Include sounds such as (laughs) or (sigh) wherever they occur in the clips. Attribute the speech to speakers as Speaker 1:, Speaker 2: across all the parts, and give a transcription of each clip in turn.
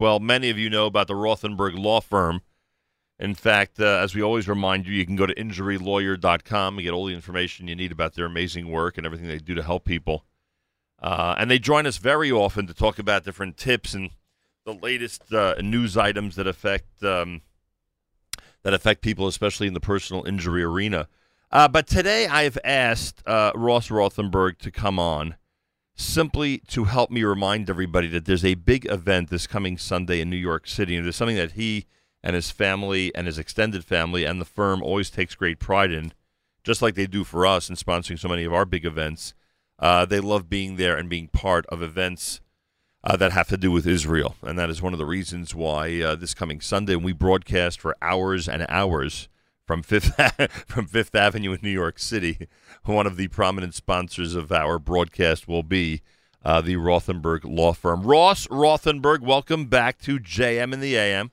Speaker 1: Well, many of you know about the Rothenberg Law Firm. In fact, uh, as we always remind you, you can go to injurylawyer.com and get all the information you need about their amazing work and everything they do to help people. Uh, and they join us very often to talk about different tips and the latest uh, news items that affect um, that affect people, especially in the personal injury arena. Uh, but today, I've asked uh, Ross Rothenberg to come on simply to help me remind everybody that there's a big event this coming Sunday in New York City, and there's something that he and his family and his extended family and the firm always takes great pride in, just like they do for us in sponsoring so many of our big events. Uh, they love being there and being part of events uh, that have to do with Israel, and that is one of the reasons why uh, this coming Sunday we broadcast for hours and hours from Fifth (laughs) from Fifth Avenue in New York City. One of the prominent sponsors of our broadcast will be uh, the Rothenberg Law Firm. Ross Rothenberg, welcome back to JM in the AM.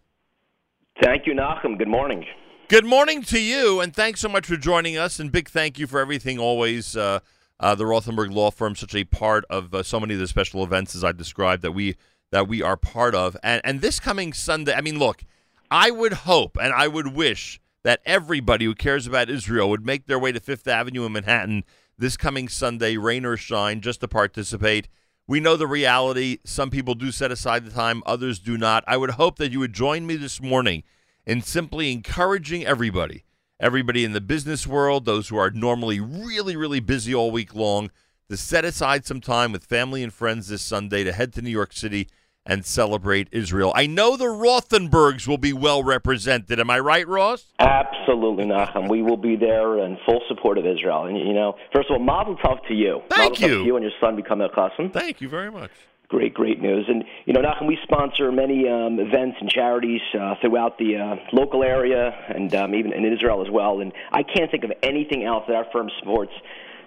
Speaker 2: Thank you, Nachum. Good morning.
Speaker 1: Good morning to you, and thanks so much for joining us. And big thank you for everything always. Uh, uh, the Rothenberg Law Firm, such a part of uh, so many of the special events as I described that we that we are part of. And and this coming Sunday, I mean, look, I would hope and I would wish that everybody who cares about Israel would make their way to Fifth Avenue in Manhattan this coming Sunday, rain or shine, just to participate. We know the reality. Some people do set aside the time, others do not. I would hope that you would join me this morning in simply encouraging everybody, everybody in the business world, those who are normally really, really busy all week long, to set aside some time with family and friends this Sunday to head to New York City and celebrate Israel. I know the Rothenbergs will be well represented. Am I right, Ross?
Speaker 2: Absolutely, Nachum. We will be there in full support of Israel. And, you know, first of all, mazel tov to you.
Speaker 1: Thank
Speaker 2: mazel
Speaker 1: you.
Speaker 2: To you and your son become a chassan.
Speaker 1: Thank you very much.
Speaker 2: Great, great news. And, you know, Nachum, we sponsor many um, events and charities uh, throughout the uh, local area and um, even in Israel as well. And I can't think of anything else that our firm supports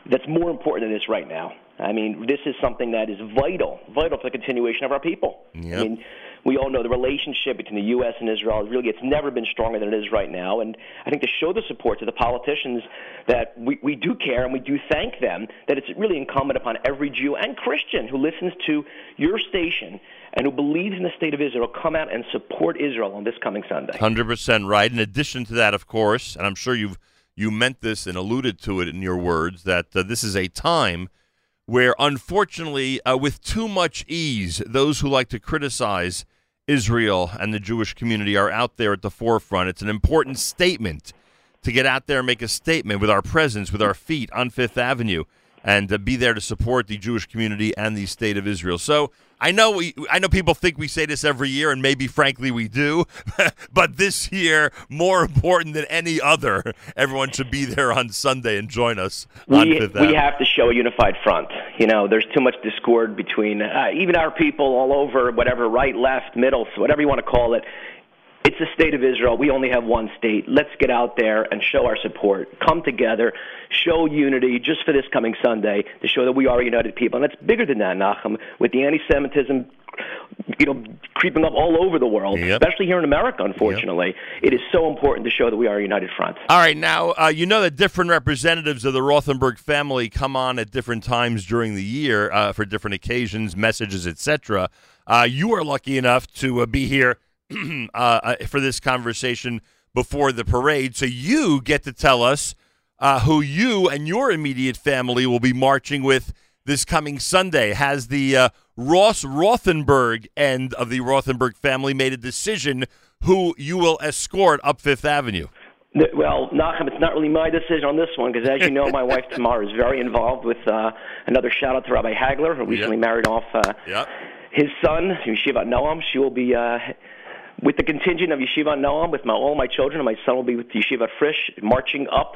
Speaker 2: that's more important than this right now. I mean, this is something that is vital, vital for the continuation of our people.
Speaker 1: Yep.
Speaker 2: I mean, we all know the relationship between the U.S. and Israel really it's never been stronger than it is right now. And I think to show the support to the politicians that we, we do care and we do thank them, that it's really incumbent upon every Jew and Christian who listens to your station and who believes in the state of Israel come out and support Israel on this coming Sunday.
Speaker 1: 100% right. In addition to that, of course, and I'm sure you've you meant this and alluded to it in your words that uh, this is a time where unfortunately uh, with too much ease those who like to criticize Israel and the Jewish community are out there at the forefront. It's an important statement to get out there and make a statement with our presence, with our feet on Fifth Avenue, and uh, be there to support the Jewish community and the state of Israel. So I know we, I know people think we say this every year, and maybe frankly we do, (laughs) but this year more important than any other, (laughs) everyone should be there on Sunday and join us on
Speaker 2: we, we have to show a unified front. You know, there's too much discord between uh, even our people all over, whatever, right, left, middle, whatever you want to call it. It's the state of Israel. We only have one state. Let's get out there and show our support. Come together, show unity just for this coming Sunday to show that we are a united people. And it's bigger than that, Nachum, with the anti-Semitism, you know, creeping up all over the world,
Speaker 1: Yep.
Speaker 2: especially here in America. Unfortunately, it is so important to show that we are a united front.
Speaker 1: All right, now uh, you know that different representatives of the Rothenberg family come on at different times during the year uh, for different occasions, messages, etc. Uh, you are lucky enough to uh, be here (clears throat) uh, uh, for this conversation before the parade, so you get to tell us uh, who you and your immediate family will be marching with this coming Sunday. Has the uh, Ross Rothenberg end of the Rothenberg family made a decision who you will escort up Fifth Avenue?
Speaker 2: Well, Nachum, it's not really my decision on this one because, as you know, my wife Tamar is very involved with uh, another shout out to Rabbi Hagler, who recently married off uh,
Speaker 1: Yep.
Speaker 2: his son, Yeshiva Noam. She will be uh, with the contingent of Yeshiva Noam with my, all my children, and my son will be with Yeshiva Frisch, marching up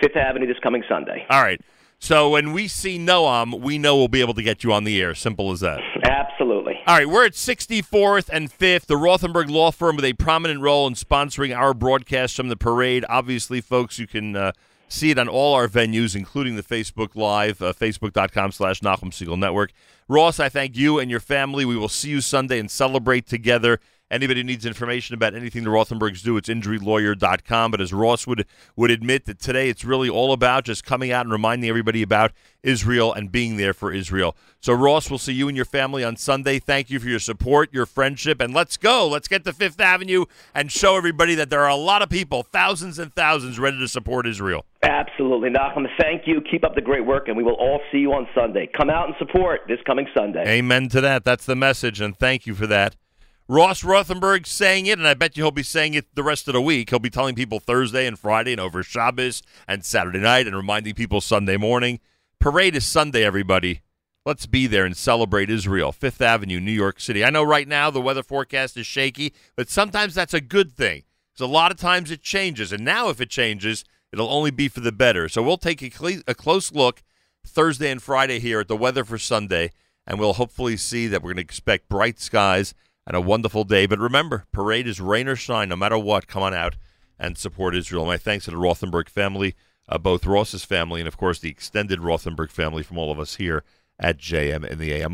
Speaker 2: Fifth Avenue this coming Sunday.
Speaker 1: All right. So when we see Noam, we know we'll be able to get you on the air. Simple as that.
Speaker 2: Absolutely.
Speaker 1: All right, we're at 64th and 5th. The Rothenberg Law Firm with a prominent role in sponsoring our broadcast from the parade. Obviously, folks, you can uh, see it on all our venues, including the Facebook Live, uh, facebook.com slash Nachum Segal Network. Ross, I thank you and your family. We will see you Sunday and celebrate together Anybody needs information about anything the Rothenbergs do, it's injurylawyer.com. But as Ross would would admit that today it's really all about just coming out and reminding everybody about Israel and being there for Israel. So Ross, we'll see you and your family on Sunday. Thank you for your support, your friendship, and let's go. Let's get to Fifth Avenue and show everybody that there are a lot of people, thousands and thousands, ready to support Israel.
Speaker 2: Absolutely, Nachum. Thank you. Keep up the great work, and we will all see you on Sunday. Come out and support this coming Sunday.
Speaker 1: Amen to that. That's the message, and thank you for that. Ross Rothenberg saying it, and I bet you he'll be saying it the rest of the week. He'll be telling people Thursday and Friday and over Shabbos and Saturday night and reminding people Sunday morning. Parade is Sunday, everybody. Let's be there and celebrate Israel. Fifth Avenue, New York City. I know right now the weather forecast is shaky, but sometimes that's a good thing. Because a lot of times it changes. And now, if it changes, it'll only be for the better. So we'll take a, cl- a close look Thursday and Friday here at the weather for Sunday, and we'll hopefully see that we're going to expect bright skies and a wonderful day. But remember, parade is rain or shine, no matter what. Come on out and support Israel. My thanks to the Rothenberg family, uh, both Ross's family and, of course, the extended Rothenberg family from all of us here at JM in the AM.